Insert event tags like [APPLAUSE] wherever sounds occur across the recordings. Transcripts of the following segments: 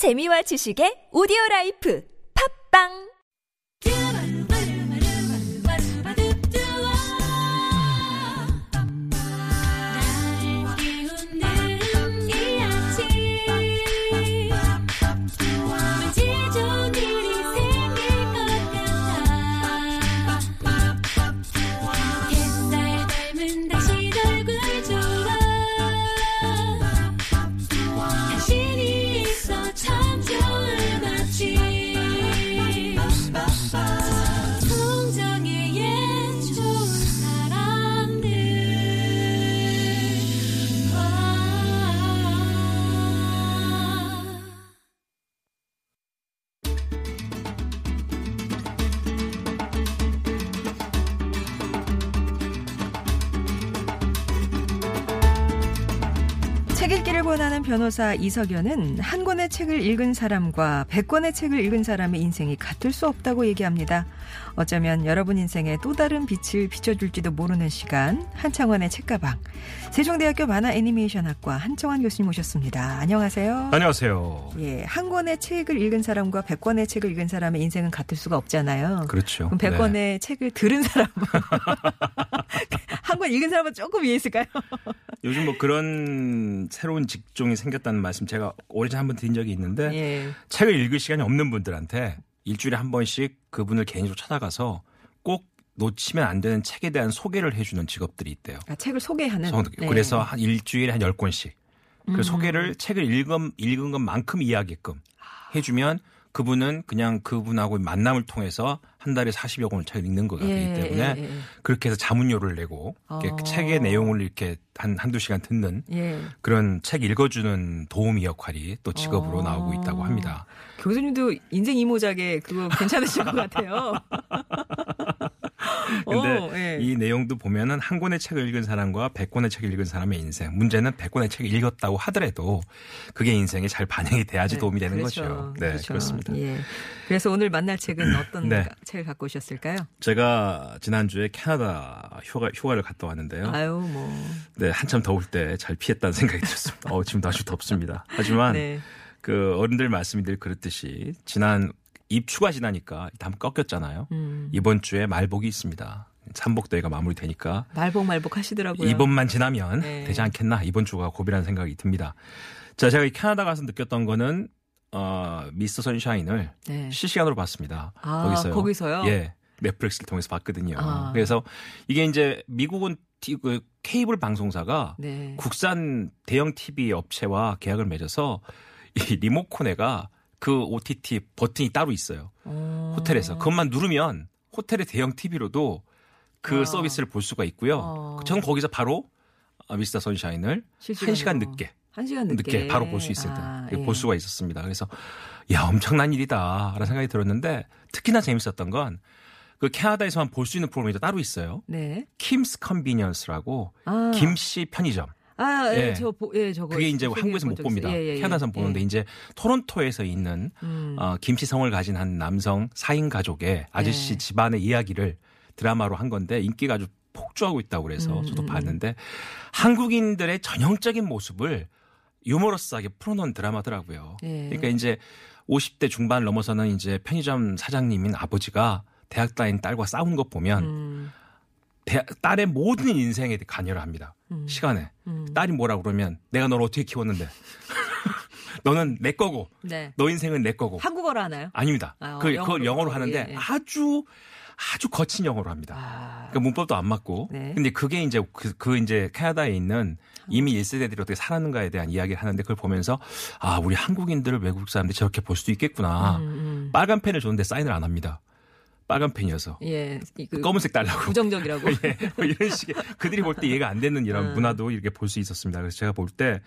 재미와 지식의 오디오 라이프. 팝빵 책 읽기를 권하는 변호사 이석연은 한 권의 책을 읽은 사람과 백 권의 책을 읽은 사람의 인생이 같을 수 없다고 얘기합니다. 어쩌면 여러분 인생에 또 다른 빛을 비춰줄지도 모르는 시간 한창원의 책가방 세종대학교 만화 애니메이션학과 한창원 교수님 모셨습니다. 안녕하세요. 안녕하세요. 예, 한 권의 책을 읽은 사람과 백 권의 책을 읽은 사람의 인생은 같을 수가 없잖아요. 그렇죠. 그럼 백 네. 권의 책을 들은 사람은 [LAUGHS] 한권 읽은 사람은 조금 위에 있을까요? 요즘 뭐 그런 새로운 직종이 생겼다는 말씀 제가 오래전에 한번 드린 적이 있는데 예. 책을 읽을 시간이 없는 분들한테 일주일에 한 번씩 그분을 개인적으로 찾아가서 꼭 놓치면 안 되는 책에 대한 소개를 해주는 직업들이 있대요. 아, 책을 소개하는. 성- 네. 그래서 한 일주일에 한 10권씩 그 음. 소개를 책을 읽은, 읽은 것만큼 이해하게끔 해주면 그분은 그냥 그분하고 만남을 통해서 한 달에 40여 권을 책을 읽는 거기 예, 때문에 예, 예. 그렇게 해서 자문료를 내고 어. 책의 내용을 이렇게 한, 한두 시간 듣는 예. 그런 책 읽어주는 도우미 역할이 또 직업으로 어. 나오고 있다고 합니다. 교수님도 인생 이모작에 그거 괜찮으실 것 같아요. [LAUGHS] [LAUGHS] 근데 어, 예. 이 내용도 보면은 한 권의 책을 읽은 사람과 백 권의 책을 읽은 사람의 인생. 문제는 백 권의 책을 읽었다고 하더라도 그게 인생에 잘 반영이 돼야지 도움이 되는 그렇죠. 거죠. 네, 그렇죠. 그렇습니다 예. 그래서 오늘 만날 책은 어떤 네. 가- 책을 갖고 오셨을까요? 제가 지난주에 캐나다 휴가, 휴가를 갔다 왔는데요. 아유, 뭐. 네, 한참 더울 때 잘 피했다는 생각이 들었습니다. 어, 지금도 아주 덥습니다. 하지만 [LAUGHS] 네. 그 어른들 말씀이 늘 그렇듯이 지난 입추가 지나니까 담 꺾였잖아요. 음. 이번 주에 말복이 있습니다. 삼복대회가 마무리되니까 말복 말복 하시더라고요. 이번만 지나면 네. 되지 않겠나 이번 주가 고비라는 생각이 듭니다. 자, 제가 이 캐나다 가서 느꼈던 거는 어, 미스터 선샤인을 네. 실시간으로 봤습니다. 아, 거기서요. 거기서요? 예. 넷플릭스를 통해서 봤거든요. 아. 그래서 이게 이제 미국은 티- 그 케이블 방송사가 네. 국산 대형 TV 업체와 계약을 맺어서 이 리모컨에가 그 OTT 버튼이 따로 있어요. 어. 호텔에서 그것만 누르면 호텔의 대형 TV로도 그 아. 서비스를 볼 수가 있고요. 어. 저는 거기서 바로 아, 미스터 선샤인을 실시간으로. 한 시간 늦게 한 시간 늦게. 늦게 바로 볼 수 있을 때 아, 볼 예. 수가 있었습니다. 그래서 야 엄청난 일이다라는 생각이 들었는데 특히나 재밌었던 건 그 캐나다에서만 볼 수 있는 프로그램이 따로 있어요. 네. Kim's Convenience라고 아. 김씨 편의점. 아, 예, 예. 저, 보- 예, 저거. 그게 이제 한국에서 본못적 봅니다. 예, 예, 예. 캐나다에서 보는데 예. 이제 토론토에서 있는 음. 어, 김씨성을 가진 한 남성 4인 가족의 아저씨 네. 집안의 이야기를 드라마로 한 건데 인기가 아주 폭주하고 있다고 그래서 음, 저도 음, 봤는데 한국인들의 전형적인 모습을 유머러스하게 풀어놓은 드라마더라고요. 예. 그러니까 이제 50대 중반 넘어서는 이제 편의점 사장님인 아버지가 대학 다닌 딸과 싸우는 것 보면 음, 대- 딸의 모든 인생에 관여를 합니다. 음. 시간에. 음. 딸이 뭐라 그러면 내가 너를 어떻게 키웠는데. [LAUGHS] 너는 내 거고 네. 너 인생은 내 거고. 한국어로 하나요? 아닙니다. 아, 어, 그, 영어로, 그걸 영어로 하는데 예, 예. 아주 아주 거친 영어로 합니다. 아. 그러니까 문법도 안 맞고. 네. 근데 그게 이제 그, 그 이제 캐나다에 있는 이미 1세대들이 어떻게 살았는가에 대한 이야기를 하는데 그걸 보면서 아, 우리 한국인들을 외국 사람들이 저렇게 볼 수도 있겠구나. 음, 음. 빨간 펜을 줬는데 사인을 안 합니다. 빨간 펜이어서. 예. 이- 그 검은색 달라고. 부정적이라고. [LAUGHS] 예, 뭐 이런 식의 그들이 볼 때 이해가 안 되는 이런 음. 문화도 이렇게 볼 수 있었습니다. 그래서 제가 볼 때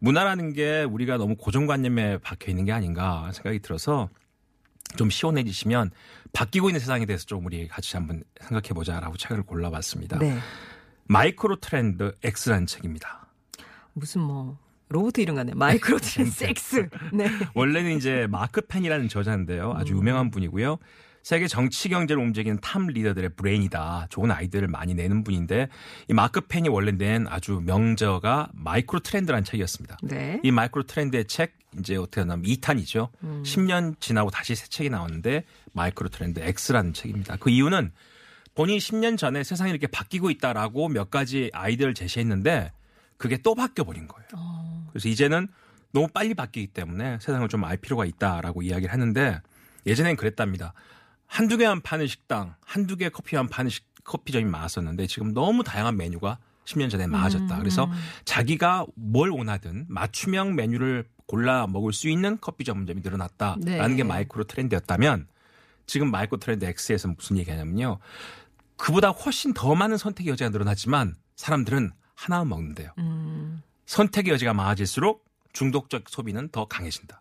문화라는 게 우리가 너무 고정관념에 박혀 있는 게 아닌가 생각이 들어서 좀 시원해지시면 바뀌고 있는 세상에 대해서 좀 우리 같이 한번 생각해 보자라고 책을 골라봤습니다. 네. 마이크로 트렌드 X라는 책입니다. 무슨 뭐 로봇 이름 같네. 마이크로 [LAUGHS] 트랜 섹스. 네. 원래는 이제 마크 펜이라는 저자인데요. 아주 음. 유명한 분이고요. 세계 정치 경제를 움직이는 top 리더들의 브레인이다. 좋은 아이디어를 많이 내는 분인데 이 마크 펜이 원래 낸 아주 명저가 마이크로 트렌드라는 책이었습니다. 네. 이 마이크로 트렌드의 책 이제 어떻게 보면 2탄이죠. 10년 지나고 다시 새 책이 나왔는데 마이크로 트렌드 X라는 책입니다. 그 이유는 본인이 10년 전에 세상이 이렇게 바뀌고 있다라고 몇 가지 아이디어를 제시했는데 그게 또 바뀌어 버린 거예요. 그래서 이제는 너무 빨리 바뀌기 때문에 세상을 좀 알 필요가 있다라고 이야기를 하는데 예전엔 그랬답니다. 한두 개만 파는 식당, 한두 개 커피만 파는 식- 커피점이 많았었는데 지금 너무 다양한 메뉴가 10년 전에 많아졌다. 그래서 자기가 뭘 원하든 맞춤형 메뉴를 골라 먹을 수 있는 커피 전문점이 늘어났다라는 네. 게 마이크로 트렌드였다면 지금 마이크로 트렌드 X에서 무슨 얘기하냐면요. 그보다 훨씬 더 많은 선택의 여지가 늘어났지만 사람들은 하나만 먹는데요. 음. 선택의 여지가 많아질수록 중독적 소비는 더 강해진다.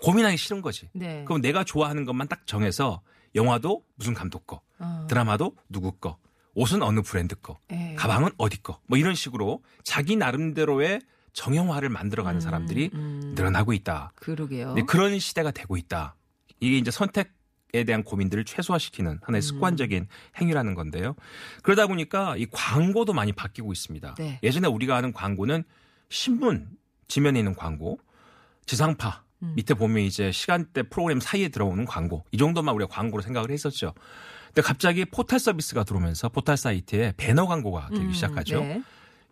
고민하기 싫은 거지. 아. 네. 그럼 내가 좋아하는 것만 딱 정해서 영화도 무슨 감독 거, 어. 드라마도 누구 거, 옷은 어느 브랜드 거, 예. 가방은 어디 거, 뭐 이런 식으로 자기 나름대로의 정형화를 만들어가는 사람들이 음. 늘어나고 있다. 그러게요. 네, 그런 시대가 되고 있다. 이게 이제 선택에 대한 고민들을 최소화시키는 하나의 음. 습관적인 행위라는 건데요. 그러다 보니까 이 광고도 많이 바뀌고 있습니다. 네. 예전에 우리가 아는 광고는 신문 지면에 있는 광고, 지상파 음. 밑에 보면 이제 시간대 프로그램 사이에 들어오는 광고 이 정도만 우리가 광고로 생각을 했었죠. 근데 갑자기 포털 서비스가 들어오면서 포털 사이트에 배너 광고가 되기 음, 시작하죠. 네.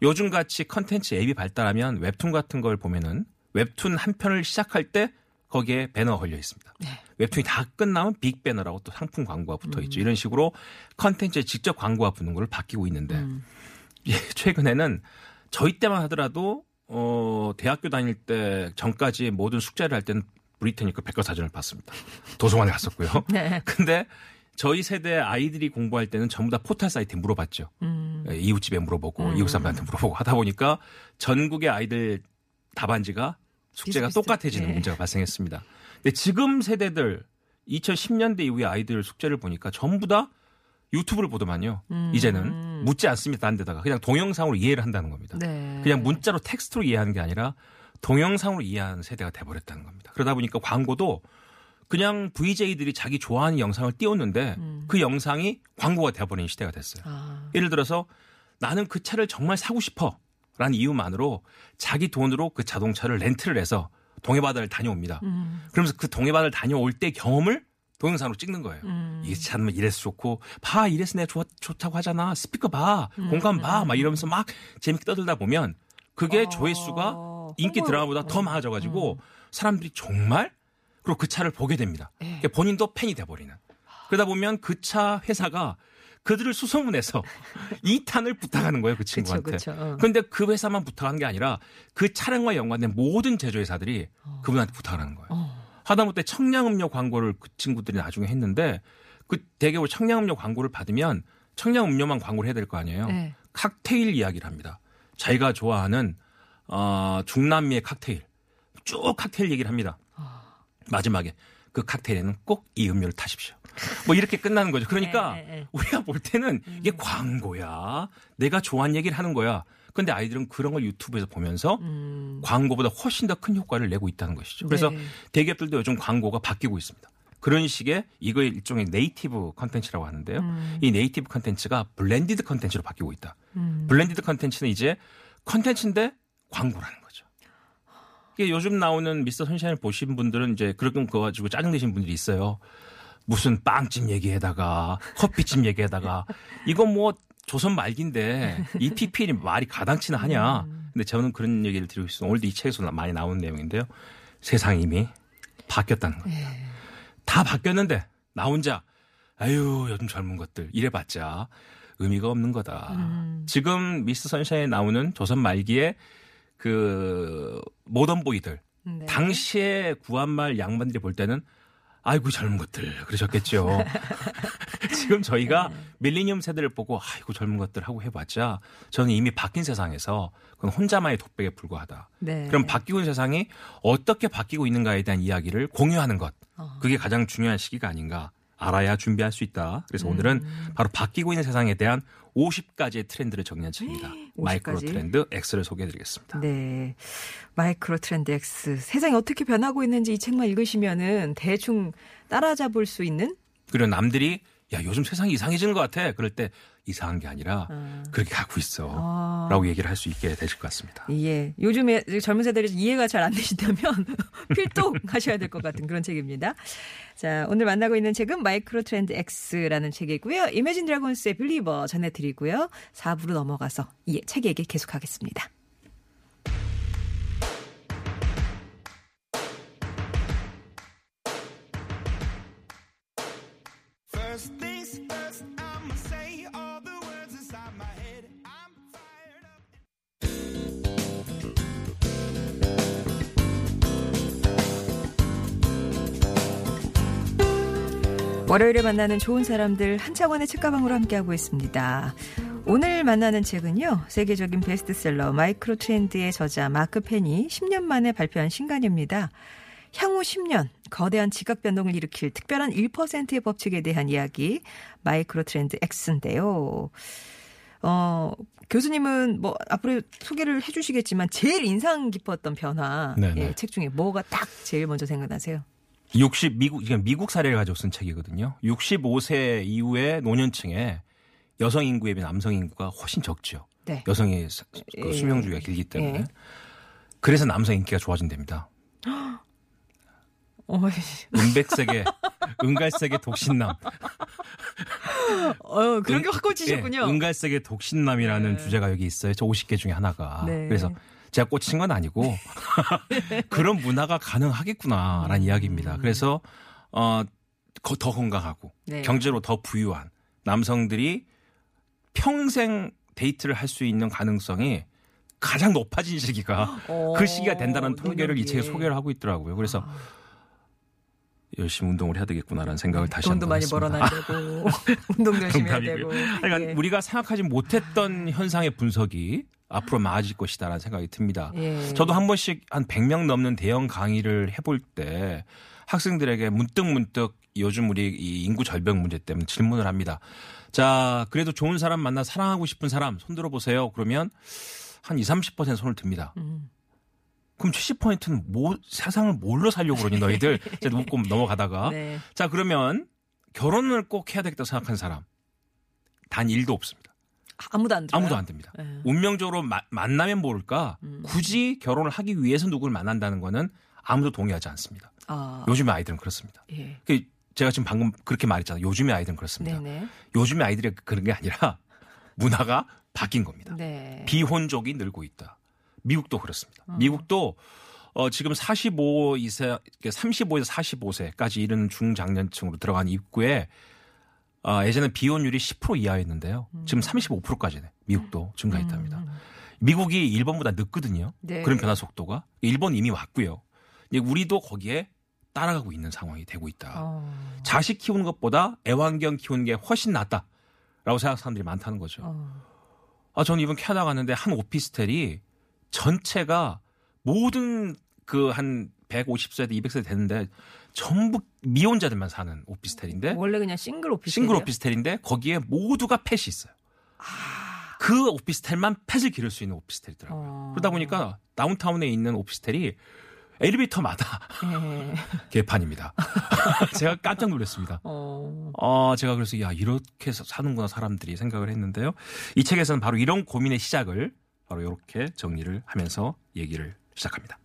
요즘 같이 컨텐츠 앱이 발달하면 웹툰 같은 걸 보면은 웹툰 한 편을 시작할 때 거기에 배너가 걸려 있습니다. 네. 웹툰이 다 끝나면 big 배너라고 또 상품 광고가 붙어 있죠. 이런 식으로 컨텐츠에 직접 광고가 붙는 걸 바뀌고 있는데 음. 예, [LAUGHS] 최근에는 저희 때만 하더라도 어 대학교 다닐 때 전까지 모든 숙제를 할 때는 브리테니크 백과사전을 봤습니다. 도서관에 갔었고요. [LAUGHS] 네. 근데 저희 세대 아이들이 공부할 때는 전부 다 포털 사이트에 물어봤죠. 음. 예, 이웃집에 물어보고 음. 이웃 선배한테 물어보고 하다 보니까 전국의 아이들 답안지가 숙제가. 똑같아지는 네. 문제가 발생했습니다. 근데 지금 세대들 2010년대 이후의 아이들 숙제를 보니까 전부 다 유튜브를 보더만요. 음. 이제는 묻지 않습니다. 딴 데다가 그냥 동영상으로 이해를 한다는 겁니다. 네. 그냥 문자로 텍스트로 이해하는 게 아니라 동영상으로 이해하는 세대가 돼버렸다는 겁니다. 그러다 보니까 광고도 그냥 VJ들이 자기 좋아하는 영상을 띄웠는데 그 영상이 광고가 돼버리는 시대가 됐어요. 아. 예를 들어서 나는 그 차를 정말 사고 싶어 라는 이유만으로 자기 돈으로 그 자동차를 렌트를 해서 동해바다를 다녀옵니다. 음. 그러면서 그 동해바다를 다녀올 때 경험을 동영상으로 찍는 거예요. 음. 이게 참 이래서 좋고 봐 이래서 내가 좋, 좋다고 하잖아 스피커 봐 음, 공간 봐 막 이러면서 막 재밌게 떠들다 보면 그게 어, 조회수가 인기 드라마보다 더 많아져가지고 사람들이 정말 그리고 그 차를 보게 됩니다. 예. 그러니까 본인도 팬이 돼버리는. 그러다 보면 그 차 회사가 그들을 수소문해서 [LAUGHS] 2탄을 부탁하는 거예요 그 친구한테. 그쵸, 그쵸. 근데 그 회사만 부탁한 게 아니라 그 차량과 연관된 모든 제조회사들이 그분한테 부탁을 하는 거예요. 어. 하다못해 청량음료 광고를 그 친구들이 나중에 했는데 그 대개로 청량음료 광고를 받으면 청량음료만 광고를 해야 될 거 아니에요. 네. 칵테일 이야기를 합니다. 자기가 좋아하는 어, 중남미의 칵테일 쭉 칵테일 얘기를 합니다. 마지막에 그 칵테일에는 꼭 이 음료를 타십시오. 뭐 이렇게 끝나는 거죠. 그러니까 예, 예, 예. 우리가 볼 때는 이게 광고야. 내가 좋아하는 얘기를 하는 거야. 근데 아이들은 그런 걸 유튜브에서 보면서 음. 광고보다 훨씬 더 큰 효과를 내고 있다는 것이죠. 그래서 네. 대기업들도 요즘 광고가 바뀌고 있습니다. 그런 식의 이거 일종의 native 컨텐츠라고 하는데요. 음. 이 native 컨텐츠가 blended 컨텐츠로 바뀌고 있다. 음. blended 컨텐츠는 이제 컨텐츠인데 광고라는 거죠. 이게 요즘 나오는 미스터 선샤인을 보신 분들은 이제 그런 거 가지고 짜증 내신 분들이 있어요. 무슨 빵집 얘기에다가 커피집 얘기에다가 이거 뭐 조선 말기인데 이 PPL이 말이 가당치나 하냐. 근데 저는 그런 얘기를 드리고 있어요. 오늘도 이 책에서 많이 나온 내용인데요. 세상이 이미 바뀌었다는 겁니다. 다 바뀌었는데 나 혼자 아유 요즘 젊은 것들 이래봤자 의미가 없는 거다. 지금 미스 선샤인에 나오는 조선 말기의 그 모던 보이들 네. 당시에 구한말 양반들이 볼 때는 아이고 젊은 것들 그러셨겠죠. [LAUGHS] 지금 저희가 네. 밀리니엄 세대를 보고 아이고 젊은 것들 하고 해봤자 저는 이미 바뀐 세상에서 그건 혼자만의 독백에 불과하다. 네. 그럼 바뀌고 있는 세상이 어떻게 바뀌고 있는가에 대한 이야기를 공유하는 것. 어. 그게 가장 중요한 시기가 아닌가. 알아야 준비할 수 있다. 그래서 오늘은 음. 바로 바뀌고 있는 세상에 대한 50가지의 트렌드를 정리한 책입니다. 50 마이크로? 트렌드 X를 소개해드리겠습니다. 네. 마이크로 트렌드 X. 세상이 어떻게 변하고 있는지 이 책만 읽으시면은 대충 따라잡을 수 있는 그리고 남들이 야 요즘 세상이 이상해지는 것 같아. 그럴 때 이상한 게 아니라 그렇게 가고 있어. 아. 라고 얘기를 할 수 있게 되실 것 같습니다. 예. 요즘에 젊은 세대들이 이해가 잘 안 되신다면 [LAUGHS] 필독 하셔야 될 것 같은 그런 책입니다. 자, 오늘 만나고 있는 책은 마이크로 트렌드 X라는 책이고요. 이매진 드래곤스의 빌리버 전해드리고요. 4부로 넘어가서 이책 얘기 계속하겠습니다. 월요일에 만나는 좋은 사람들 한창완의 책가방으로 함께하고 있습니다. 오늘 만나는 책은요. 세계적인 베스트셀러 마이크로 트렌드의 저자 마크 펜이 10년 만에 발표한 신간입니다. 향후 10년 거대한 지각 변동을 일으킬 특별한 1%의 법칙에 대한 이야기 마이크로 트렌드 X인데요. 어, 교수님은 뭐 앞으로 소개를 해 주시겠지만 제일 인상 깊었던 변화 네네. 예, 책 중에 뭐가 딱 제일 먼저 생각나세요? 60 미국 이게 미국 사례를 가지고 쓴 책이거든요. 65세 이후의 노년층에 여성 인구에 비해 남성 인구가 훨씬 적죠. 네. 여성의 사- 그 예. 수명 주기가 길기 때문에. 예. 그래서 남성 인기가 좋아진답니다. [GASPS] 어, 은백색의 [LAUGHS] 은갈색의 독신남. 어, 그런 게 은- 확 꽂히셨군요. 예, 은갈색의 독신남이라는 네. 주제가 여기 있어요. 저 50개 중에 하나가. 네. 그래서 제가 꽂힌 건 아니고 [LAUGHS] 그런 문화가 가능하겠구나라는 음. 이야기입니다. 그래서 어, 거- 더 건강하고 네. 경제로 더 부유한 남성들이 평생 데이트를 할 수 있는 가능성이 가장 높아진 시기가 어, 그 시기가 된다는 통계를 이. 책에 소개를 하고 있더라고요. 그래서 아. 열심히 운동을 해야 되겠구나라는 생각을 다시 돈도 한번 많이 했습니다. 벌어놔야 되고 [LAUGHS] 운동도 열심히 해야. 되고. 그러니까 예. 우리가 생각하지 못했던 현상의 분석이 앞으로 많아질 것이다라는 생각이 듭니다. 예. 저도 한 번씩 한 100명 넘는 대형 강의를 해볼 때 학생들에게 문득문득 요즘 우리 이 인구 절벽 문제 때문에 질문을 합니다. 자, 그래도 좋은 사람 만나 사랑하고 싶은 사람 손 들어 보세요. 그러면 한 20, 30% 손을 듭니다. 음. 그럼 70%는 뭐, 세상을 뭘로 살려고 그러니 너희들? [LAUGHS] 이제 묻고 넘어가다가. 네. 자, 그러면 결혼을 꼭 해야 되겠다고 생각하는 사람. 단 1도 없습니다. 아무도 안 들어요. 아무도 안 됩니다. 예. 운명적으로 마- 만나면 모를까 음. 굳이 결혼을 하기 위해서 누구를 만난다는 거는 아무도 동의하지 않습니다. 아, 요즘의 아이들은 그렇습니다. 예. 그 제가 지금 방금 그렇게 말했잖아요. 요즘의 아이들은 그렇습니다. 네네. 요즘의 아이들이 그런 게 아니라 [LAUGHS] 문화가 바뀐 겁니다. 네. 비혼족이 늘고 있다. 미국도 그렇습니다. 어. 미국도 어, 지금 45 이세, 35에서 45세까지 이르는 중장년층으로 들어간 입구에 어, 예전에 비혼율이 10% 이하였는데요. 음. 지금 35%까지네. 미국도 증가했답니다. 미국이 일본보다 늦거든요. 네. 그런 변화 속도가. 일본 이미 왔고요. 우리도 거기에 따라가고 있는 상황이 되고 있다. 어. 자식 키우는 것보다 애완견 키우는 게 훨씬 낫다라고 생각하는 사람들이 많다는 거죠. 어. 아, 저는 이번 캐나다 갔는데 한 오피스텔이 전체가 모든 그 한 150세대, 200세대 되는데 전부 미혼자들만 사는 오피스텔인데 원래 그냥 싱글 오피스. 싱글 오피스텔인데 거기에 모두가 펫이 있어요. 그 오피스텔만 펫을 기를 수 있는 오피스텔이더라고요. 어. 그러다 보니까 다운타운에 있는 오피스텔이 엘리베이터마다 예. [LAUGHS] 개판입니다. [LAUGHS] 제가 깜짝 놀랐습니다. 어. 어, 제가 그래서 야 이렇게 사- 사는구나 사람들이 생각을 했는데요. 이 책에서는 바로 이런 고민의 시작을 바로 이렇게 정리를 하면서 얘기를 시작합니다.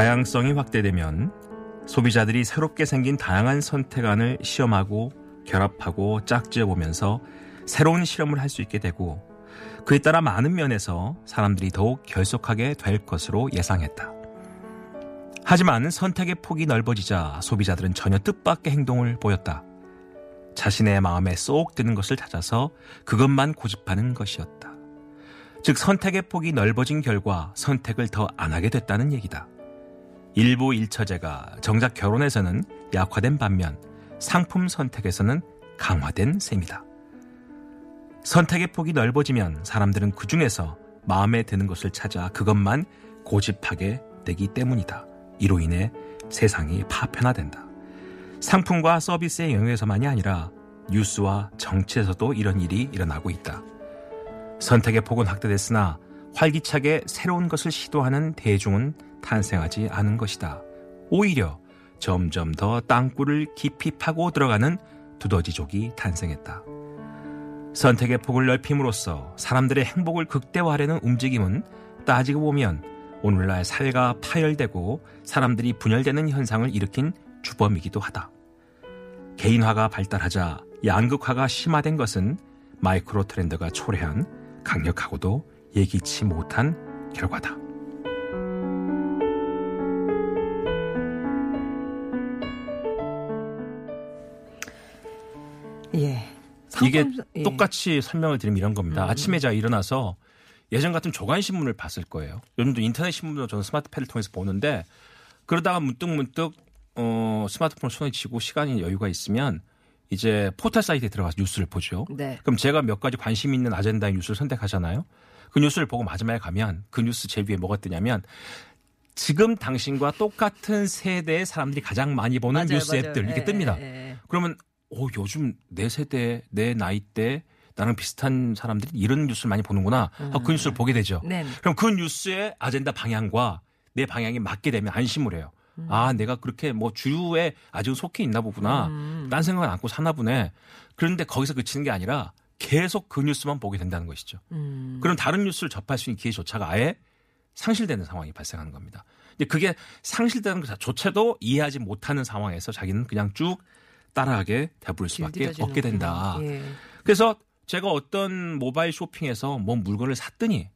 다양성이 확대되면 소비자들이 새롭게 생긴 다양한 선택안을 시험하고 결합하고 짝지어 보면서 새로운 실험을 할 수 있게 되고 그에 따라 많은 면에서 사람들이 더욱 결속하게 될 것으로 예상했다. 하지만 선택의 폭이 넓어지자 소비자들은 전혀 뜻밖의 행동을 보였다. 자신의 마음에 쏙 드는 것을 찾아서 그것만 고집하는 것이었다. 즉 선택의 폭이 넓어진 결과 선택을 더 안 하게 됐다는 얘기다. 일부 일처제가 정작 결혼에서는 약화된 반면 상품 선택에서는 강화된 셈이다. 선택의 폭이 넓어지면 사람들은 그 중에서 마음에 드는 것을 찾아 그것만 고집하게 되기 때문이다. 이로 인해 세상이 파편화된다. 상품과 서비스의 영역에서만이 아니라 뉴스와 정치에서도 이런 일이 일어나고 있다. 선택의 폭은 확대됐으나 활기차게 새로운 것을 시도하는 대중은 탄생하지 않은 것이다. 오히려 점점 더 땅굴을 깊이 파고 들어가는 두더지족이 탄생했다. 선택의 폭을 넓힘으로써 사람들의 행복을 극대화하려는 움직임은 따지고 보면 오늘날 사회가 파열되고 사람들이 분열되는 현상을 일으킨 주범이기도 하다. 개인화가 발달하자 양극화가 심화된 것은 마이크로 트렌드가 초래한 강력하고도 예기치 못한 결과다. 이게 예. 똑같이 설명을 드리면 이런 겁니다. 아침에 제가 일어나서 예전 같은 조간 신문을 봤을 거예요. 요즘도 인터넷 신문도 저는 스마트폰을 통해서 보는데 그러다가 문득 문득 어, 스마트폰을 손에 쥐고 시간이 여유가 있으면 이제 포털 사이트에 들어가서 뉴스를 보죠. 네. 그럼 제가 몇 가지 관심 있는 아젠다의 뉴스를 선택하잖아요. 그 뉴스를 보고 마지막에 가면 그 뉴스 제일 위에 뭐가 뜨냐면 지금 당신과 똑같은 세대의 사람들이 가장 많이 보는 맞아요, 뉴스 맞아요. 앱들 이렇게 예, 뜹니다. 예, 예. 그러면 오 요즘 내 세대 내 나이 때 나랑 비슷한 사람들이 이런 뉴스를 많이 보는구나 하고 그 뉴스를 보게 되죠. 네. 그럼 그 뉴스의 아젠다 방향과 내 방향이 맞게 되면 안심을 해요. 음. 아 내가 그렇게 뭐 주류에 아주 속해 있나 보구나. 음. 딴 생각을 안고 사나 보네. 그런데 거기서 그치는 게 아니라 계속 그 뉴스만 보게 된다는 것이죠. 음. 그럼 다른 뉴스를 접할 수 있는 기회조차가 아예 상실되는 상황이 발생하는 겁니다. 근데 그게 상실되는 것조차도 이해하지 못하는 상황에서 자기는 그냥 쭉 따라하게 되버릴 수밖에. 없게 된다. 예. 그래서 제가 어떤 모바일 쇼핑에서 뭐 물건을 샀더니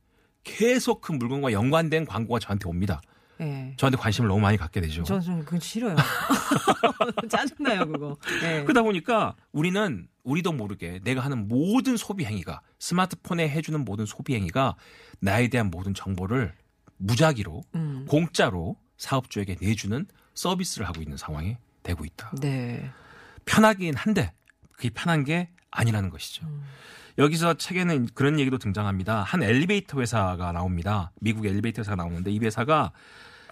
계속 그 물건과 연관된 광고가 저한테 옵니다. 예. 저한테 관심을 너무 많이 갖게 되죠. 저는 좀 그건 싫어요. [LAUGHS] 짜증나요, 그거. 예. 그러다 보니까 우리는 우리도 모르게 내가 하는 모든 소비 행위가 스마트폰에 해주는 모든 소비 행위가 나에 대한 모든 정보를 무작위로 음. 공짜로 사업주에게 내주는 서비스를 하고 있는 상황이 되고 있다. 네. 편하긴 한데 그게 편한 게 아니라는 것이죠. 음. 여기서 책에는 그런 얘기도 등장합니다. 한 엘리베이터 회사가 나옵니다. 미국 엘리베이터 회사가 나오는데 이 회사가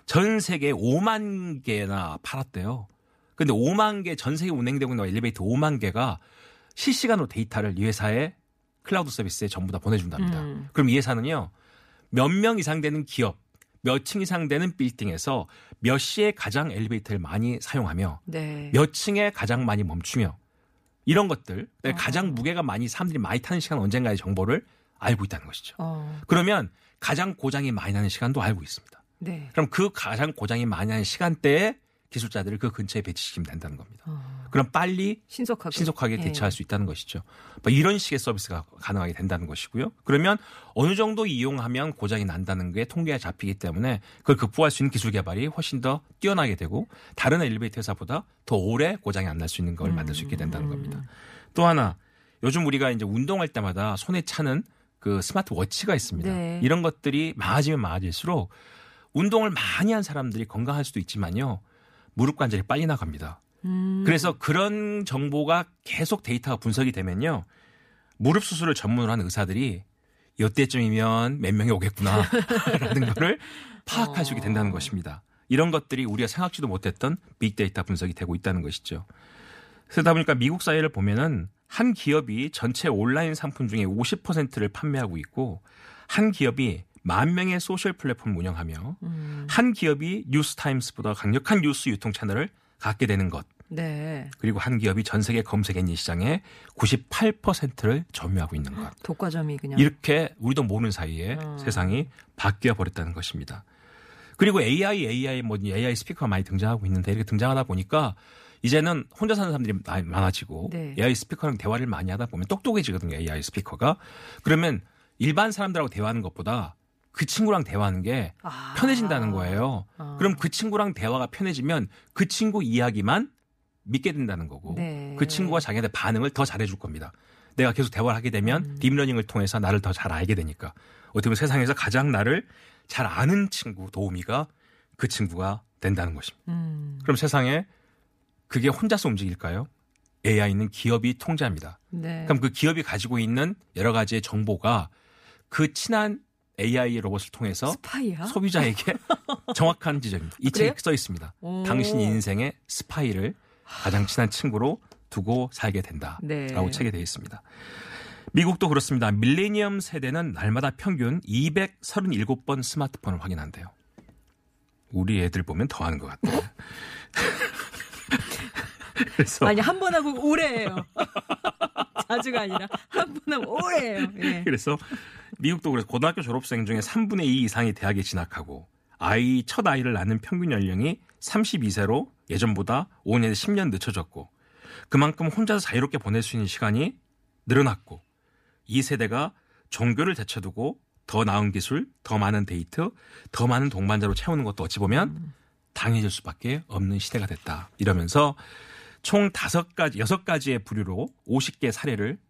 전 세계 5만 개나 팔았대요. 근데 5만 개 전 세계 운행되고 있는 엘리베이터 5만 개가 실시간으로 데이터를 이 회사의 클라우드 서비스에 전부 다 보내준답니다. 음. 그럼 이 회사는요 몇 명 이상 되는 기업, 몇 층 이상 되는 빌딩에서 몇 시에 가장 엘리베이터를 많이 사용하며 네. 몇 층에 가장 많이 멈추며 이런 것들 어. 가장 무게가 많이 사람들이 많이 타는 시간 언젠가의 정보를 알고 있다는 것이죠. 어. 그러면 가장 고장이 많이 나는 시간도 알고 있습니다. 네. 그럼 그 가장 고장이 많이 나는 시간대에 기술자들을 그 근처에 배치시키면 된다는 겁니다. 어. 그럼 빨리 신속하게. 신속하게 예. 대처할 수 있다는 것이죠. 뭐 이런 식의 서비스가 가능하게 된다는 것이고요. 그러면 어느 정도 이용하면 고장이 난다는 게 통계가 잡히기 때문에 그걸 극복할 수 있는 기술 개발이 훨씬 더 뛰어나게 되고 다른 엘리베이터 회사보다 더 오래 고장이 안 날 수 있는 걸 만들 수 있게 된다는 겁니다. 또 하나 요즘 우리가 이제 운동할 때마다 손에 차는 그 스마트 워치가 있습니다. 네. 이런 것들이 많아지면 많아질수록 운동을 많이 한 사람들이 건강할 수도 있지만요. 무릎 관절이 빨리 나갑니다. 음. 그래서 그런 정보가 계속 데이터가 분석이 되면요. 무릎 수술을 전문으로 하는 의사들이 이때쯤이면 몇 명이 오겠구나. [LAUGHS] 라는 거를 파악할 수 있게 된다는 것입니다. 이런 것들이 우리가 생각지도 못했던 빅데이터 분석이 되고 있다는 것이죠. 그러다 보니까 미국 사회를 보면은 한 기업이 전체 온라인 상품 중에 50%를 판매하고 있고 한 기업이 만 명의 소셜 플랫폼을 운영하며 음. 한 기업이 뉴욕타임스보다 강력한 뉴스 유통 채널을 갖게 되는 것. 네. 그리고 한 기업이 전 세계 검색 엔진 시장의 98%를 점유하고 있는 것. 독과점이 그냥. 이렇게 우리도 모르는 사이에 어. 세상이 바뀌어 버렸다는 것입니다. 그리고 AI, AI 뭐 AI 스피커가 많이 등장하고 있는데 이렇게 등장하다 보니까 이제는 혼자 사는 사람들이 많아지고 네. AI 스피커랑 대화를 많이 하다 보면 똑똑해지거든요. AI 스피커가. 그러면 일반 사람들하고 대화하는 것보다 그 친구랑 대화하는 게 아. 편해진다는 거예요. 아. 그럼 그 친구랑 대화가 편해지면 그 친구 이야기만 믿게 된다는 거고 네. 그 친구가 자기한테 반응을 더 잘해줄 겁니다. 내가 계속 대화를 하게 되면 음. 딥러닝을 통해서 나를 더 잘 알게 되니까 어떻게 보면 세상에서 가장 나를 잘 아는 친구 도우미가 그 친구가 된다는 것입니다. 음. 그럼 세상에 그게 혼자서 움직일까요? AI는 기업이 통제합니다. 네. 그럼 그 기업이 가지고 있는 여러 가지의 정보가 그 친한 AI 로봇을 통해서 스파이야? 소비자에게 [LAUGHS] 정확한 지적입니다. 이? 책에 써 있습니다. 오. 당신 인생의 스파이를 가장 친한 친구로 두고 살게 된다라고 네. 책에 되어 있습니다. 미국도 그렇습니다. 밀레니엄 세대는 날마다 평균 237번 스마트폰을 확인한대요. 우리 애들 보면 더 하는 것 같아요. [LAUGHS] 그래서 아니 한 번 하고 오래해요. [LAUGHS] 자주가 아니라 한 번 하고 오래해요. 예. 그래서 미국도 그래서 고등학교 졸업생 중에 3분의 2 이상이 대학에 진학하고 아이 첫 아이를 낳는 평균 연령이 32세로 예전보다 5년에서 10년 늦춰졌고 그만큼 혼자서 자유롭게 보낼 수 있는 시간이 늘어났고 이 세대가 종교를 제쳐두고 더 나은 기술, 더 많은 데이트, 더 많은 동반자로 채우는 것도 어찌 보면 당해질 수밖에 없는 시대가 됐다. 이러면서 총 다섯 가지, 여섯 가지의 부류로 50개 사례를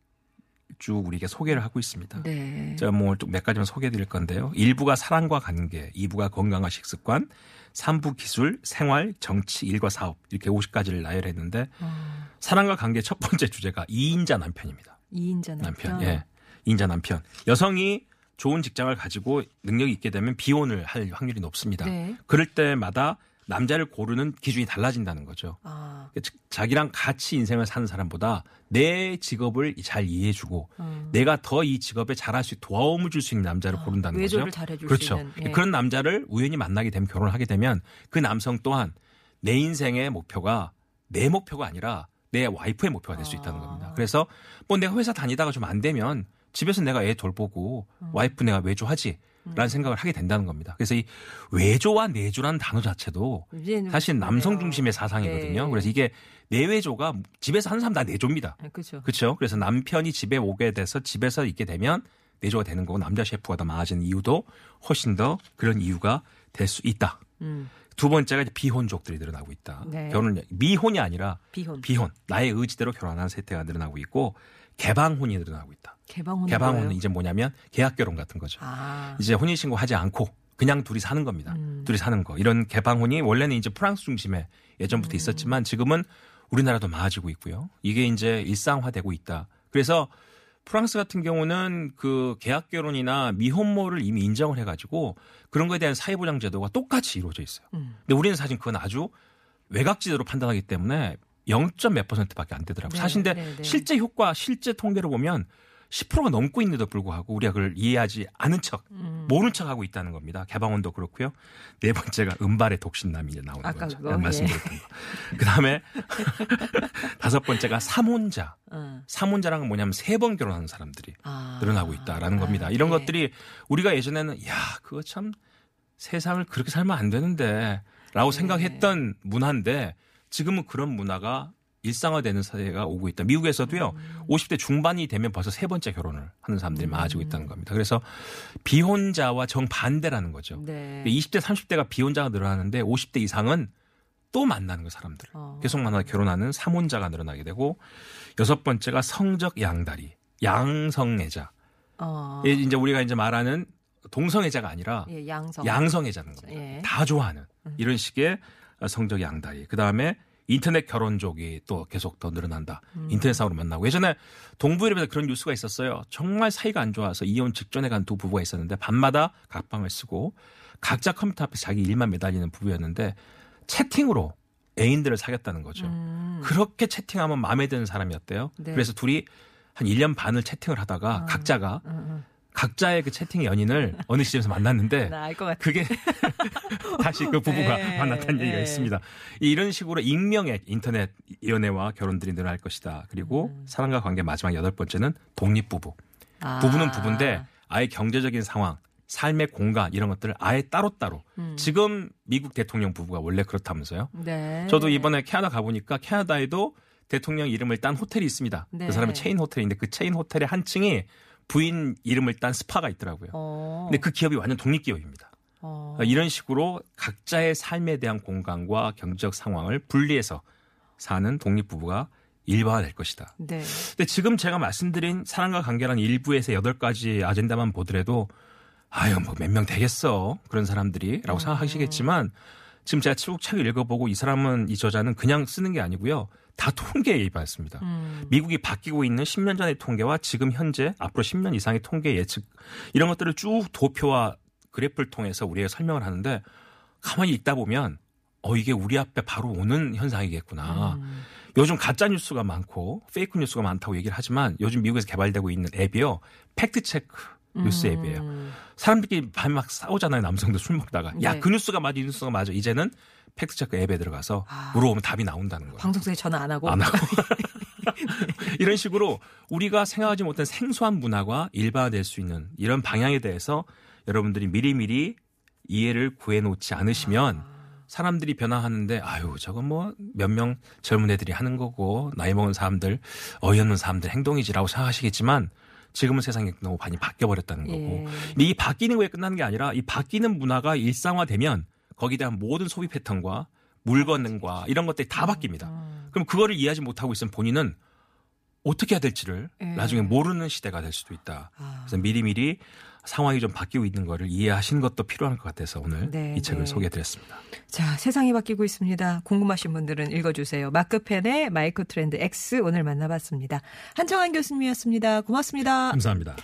쭉 우리에게 소개를 하고 있습니다. 네. 제가 뭐 몇 가지만 소개해 드릴 건데요. 1부가 사랑과 관계, 2부가 건강과 식습관, 3부 기술, 생활, 정치, 일과 사업 이렇게 50가지를 나열했는데 어, 사랑과 관계 첫 번째 주제가 2인자 남편입니다. 2인자 남편. 남편. 예. 2인자 남편. 여성이 좋은 직장을 가지고 능력이 있게 되면 비혼을 할 확률이 높습니다. 네. 그럴 때마다 남자를 고르는 기준이 달라진다는 거죠. 아, 즉, 자기랑 같이 인생을 사는 사람보다 내 직업을 잘 이해해주고 음. 내가 더 이 직업에 잘할 수 도움을 줄 수 있는 남자를 아, 고른다는 외조를 거죠. 그렇죠. 있는, 예. 그런 남자를 우연히 만나게 되면 결혼을 하게 되면 그 남성 또한 내 인생의 목표가 내 목표가 아니라 내 와이프의 목표가 될 수 있다는 아. 겁니다. 그래서 뭐 내가 회사 다니다가 좀 안 되면 집에서 내가 애 돌보고 음. 와이프 내가 외조하지. 라는 생각을 하게 된다는 겁니다. 그래서 이 외조와 내조라는 단어 자체도 사실 남성. 중심의 사상이거든요. 네. 그래서 이게 내외조가 집에서 하는 사람 다 내조입니다. 아, 그렇죠. 그렇죠. 그래서 남편이 집에 오게 돼서 집에서 있게 되면 내조가 되는 거고 남자 셰프가 더 많아지는 이유도 훨씬 더 그런 이유가 될 수 있다. 음, 두 번째가 비혼족들이 늘어나고 있다. 네. 결혼 미혼이 아니라 비혼. 비혼 나의 의지대로 결혼하는 세태가 늘어나고 있고 개방혼이 늘어나고 있다. 개방혼. 개방혼은 이제 뭐냐면 계약 결혼 같은 거죠. 아, 이제 혼인 신고 하지 않고 그냥 둘이 사는 겁니다. 음. 둘이 사는 거. 이런 개방혼이 원래는 이제 프랑스 중심에 음. 예전부터 있었지만 지금은 우리나라도 많아지고 있고요. 이게 이제 일상화되고 있다. 그래서 프랑스 같은 경우는 그 계약 결혼이나 미혼모를 이미 인정을 해가지고 그런 거에 대한 사회보장 제도가 똑같이 이루어져 있어요. 음. 근데 우리는 사실 그건 아주 외곽지대로 판단하기 때문에 0. 몇 퍼센트밖에 안 되더라고요. 네, 사실 근데 네, 네. 실제 효과, 실제 통계로 보면 10%가 넘고 있는데도 불구하고 우리가 그걸 이해하지 않은 척, 음. 모른 척 하고 있다는 겁니다. 개방원도 그렇고요. 네 번째가 은발의 독신남이 이제 나오는 거죠. 그거, 말씀드렸던 거. 그 다음에 [LAUGHS] 다섯 번째가 삼혼자. 어. 삼혼자랑은 뭐냐면 세 번 결혼하는 사람들이 아. 늘어나고 있다라는 겁니다. 아, 이런 네. 것들이 우리가 예전에는 야 그거 참 세상을 그렇게 살면 안 되는데 라고 네. 생각했던 문화인데 지금은 그런 문화가 일상화되는 사회가 오고 있다. 미국에서도요, 음. 50대 중반이 되면 벌써 세 번째 결혼을 하는 사람들이 많아지고 음. 있다는 겁니다. 그래서 비혼자와 정반대라는 거죠. 네. 20대, 30대가 비혼자가 늘어나는데 50대 이상은 또 만나는 거 사람들. 어. 계속 만나 결혼하는 삼혼자가 늘어나게 되고 여섯 번째가 성적 양다리, 양성애자. 어. 예, 이제 우리가 이제 말하는 동성애자가 아니라 예, 양성. 양성애자는 겁니다. 예. 음. 다 좋아하는 이런 식의 성적 양다리. 그 다음에 인터넷 결혼 족이 또 계속 더 늘어난다. 음. 인터넷상으로 만나고 예전에 동부일보에서 그런 뉴스가 있었어요. 정말 사이가 안 좋아서 이혼 직전에 간 두 부부가 있었는데 밤마다 각방을 쓰고 각자 컴퓨터 앞에 자기 일만 매달리는 부부였는데 채팅으로 애인들을 사귀었다는 거죠. 음. 그렇게 채팅하면 마음에 드는 사람이었대요. 네. 그래서 둘이 한 1년 반을 채팅을 하다가 각자가 각자의 그 채팅 연인을 [LAUGHS] 어느 시점에서 만났는데. 그게 [LAUGHS] 다시 그 부부가 네, 만났다는 얘기가 네. 있습니다. 이런 식으로 익명의 인터넷 연애와 결혼들이 늘어날 것이다. 그리고 음. 사랑과 관계 마지막 여덟 번째는 독립 부부. 아. 부부는 부부인데 아예 경제적인 상황, 삶의 공간 이런 것들을 아예 따로따로. 음. 지금 미국 대통령 부부가 원래 그렇다면서요. 네. 저도 이번에 캐나다 가보니까 캐나다에도 대통령 이름을 딴 호텔이 있습니다. 네. 그 사람은 체인 호텔인데 그 체인 호텔의 한 층이 부인 이름을 딴 스파가 있더라고요. 어. 근데 그 기업이 완전 독립기업입니다. 어. 그러니까 이런 식으로 각자의 삶에 대한 공간과 경제적 상황을 분리해서 사는 독립부부가 일반화될 것이다. 네. 근데 지금 제가 말씀드린 사랑과 관계라는 일부에서 여덟 가지 아젠다만 보더라도 아유 뭐 몇 명 되겠어 그런 사람들이라고 생각하시겠지만 지금 제가 칠국책을 읽어보고 이 사람은 이 저자는 그냥 쓰는 게 아니고요 다 통계에 입각했습니다. 음. 미국이 바뀌고 있는 10년 전의 통계와 지금 현재 앞으로 10년 이상의 통계 예측 이런 것들을 쭉 도표와 그래프를 통해서 우리가 설명을 하는데 가만히 읽다 보면 어 이게 우리 앞에 바로 오는 현상이겠구나. 음. 요즘 가짜 뉴스가 많고 fake news가 많다고 얘기를 하지만 요즘 미국에서 개발되고 있는 앱이요. 팩트 체크 뉴스 음. 앱이에요. 사람들끼리 밤에 막 싸우잖아요. 남성들 술 먹다가. 야, 네. 그 뉴스가 맞아, 이 뉴스가 맞아. 이제는 팩트 체크 앱에 들어가서 물어보면 답이 나온다는 거예요. 방송국에 전화 안 하고. 안 하고. [LAUGHS] [LAUGHS] 이런 식으로 우리가 생각하지 못한 생소한 문화가 일반화될 수 있는 이런 방향에 대해서 여러분들이 미리미리 이해를 구해놓지 않으시면 사람들이 변화하는데 아유 저건 뭐 몇 명 젊은 애들이 하는 거고 나이 먹은 사람들 어이없는 사람들 행동이지라고 생각하시겠지만 지금은 세상이 너무 많이 바뀌어 버렸다는 거고 예. 근데 이 바뀌는 거에 끝나는 게 아니라 이 바뀌는 문화가 일상화되면 거기에 대한 모든 소비 패턴과 물건과 이런 것들이 다 바뀝니다. 그럼 그거를 이해하지 못하고 있으면 본인은 어떻게 해야 될지를 예. 나중에 모르는 시대가 될 수도 있다. 아. 그래서 미리미리 상황이 좀 바뀌고 있는 거를 이해하시는 것도 필요한 것 같아서 오늘 네, 이 책을 네. 소개해드렸습니다. 자, 세상이 바뀌고 있습니다. 궁금하신 분들은 읽어주세요. 마크펜의 마이크 트렌드 X 오늘 만나봤습니다. 한정환 교수님이었습니다. 고맙습니다. 감사합니다.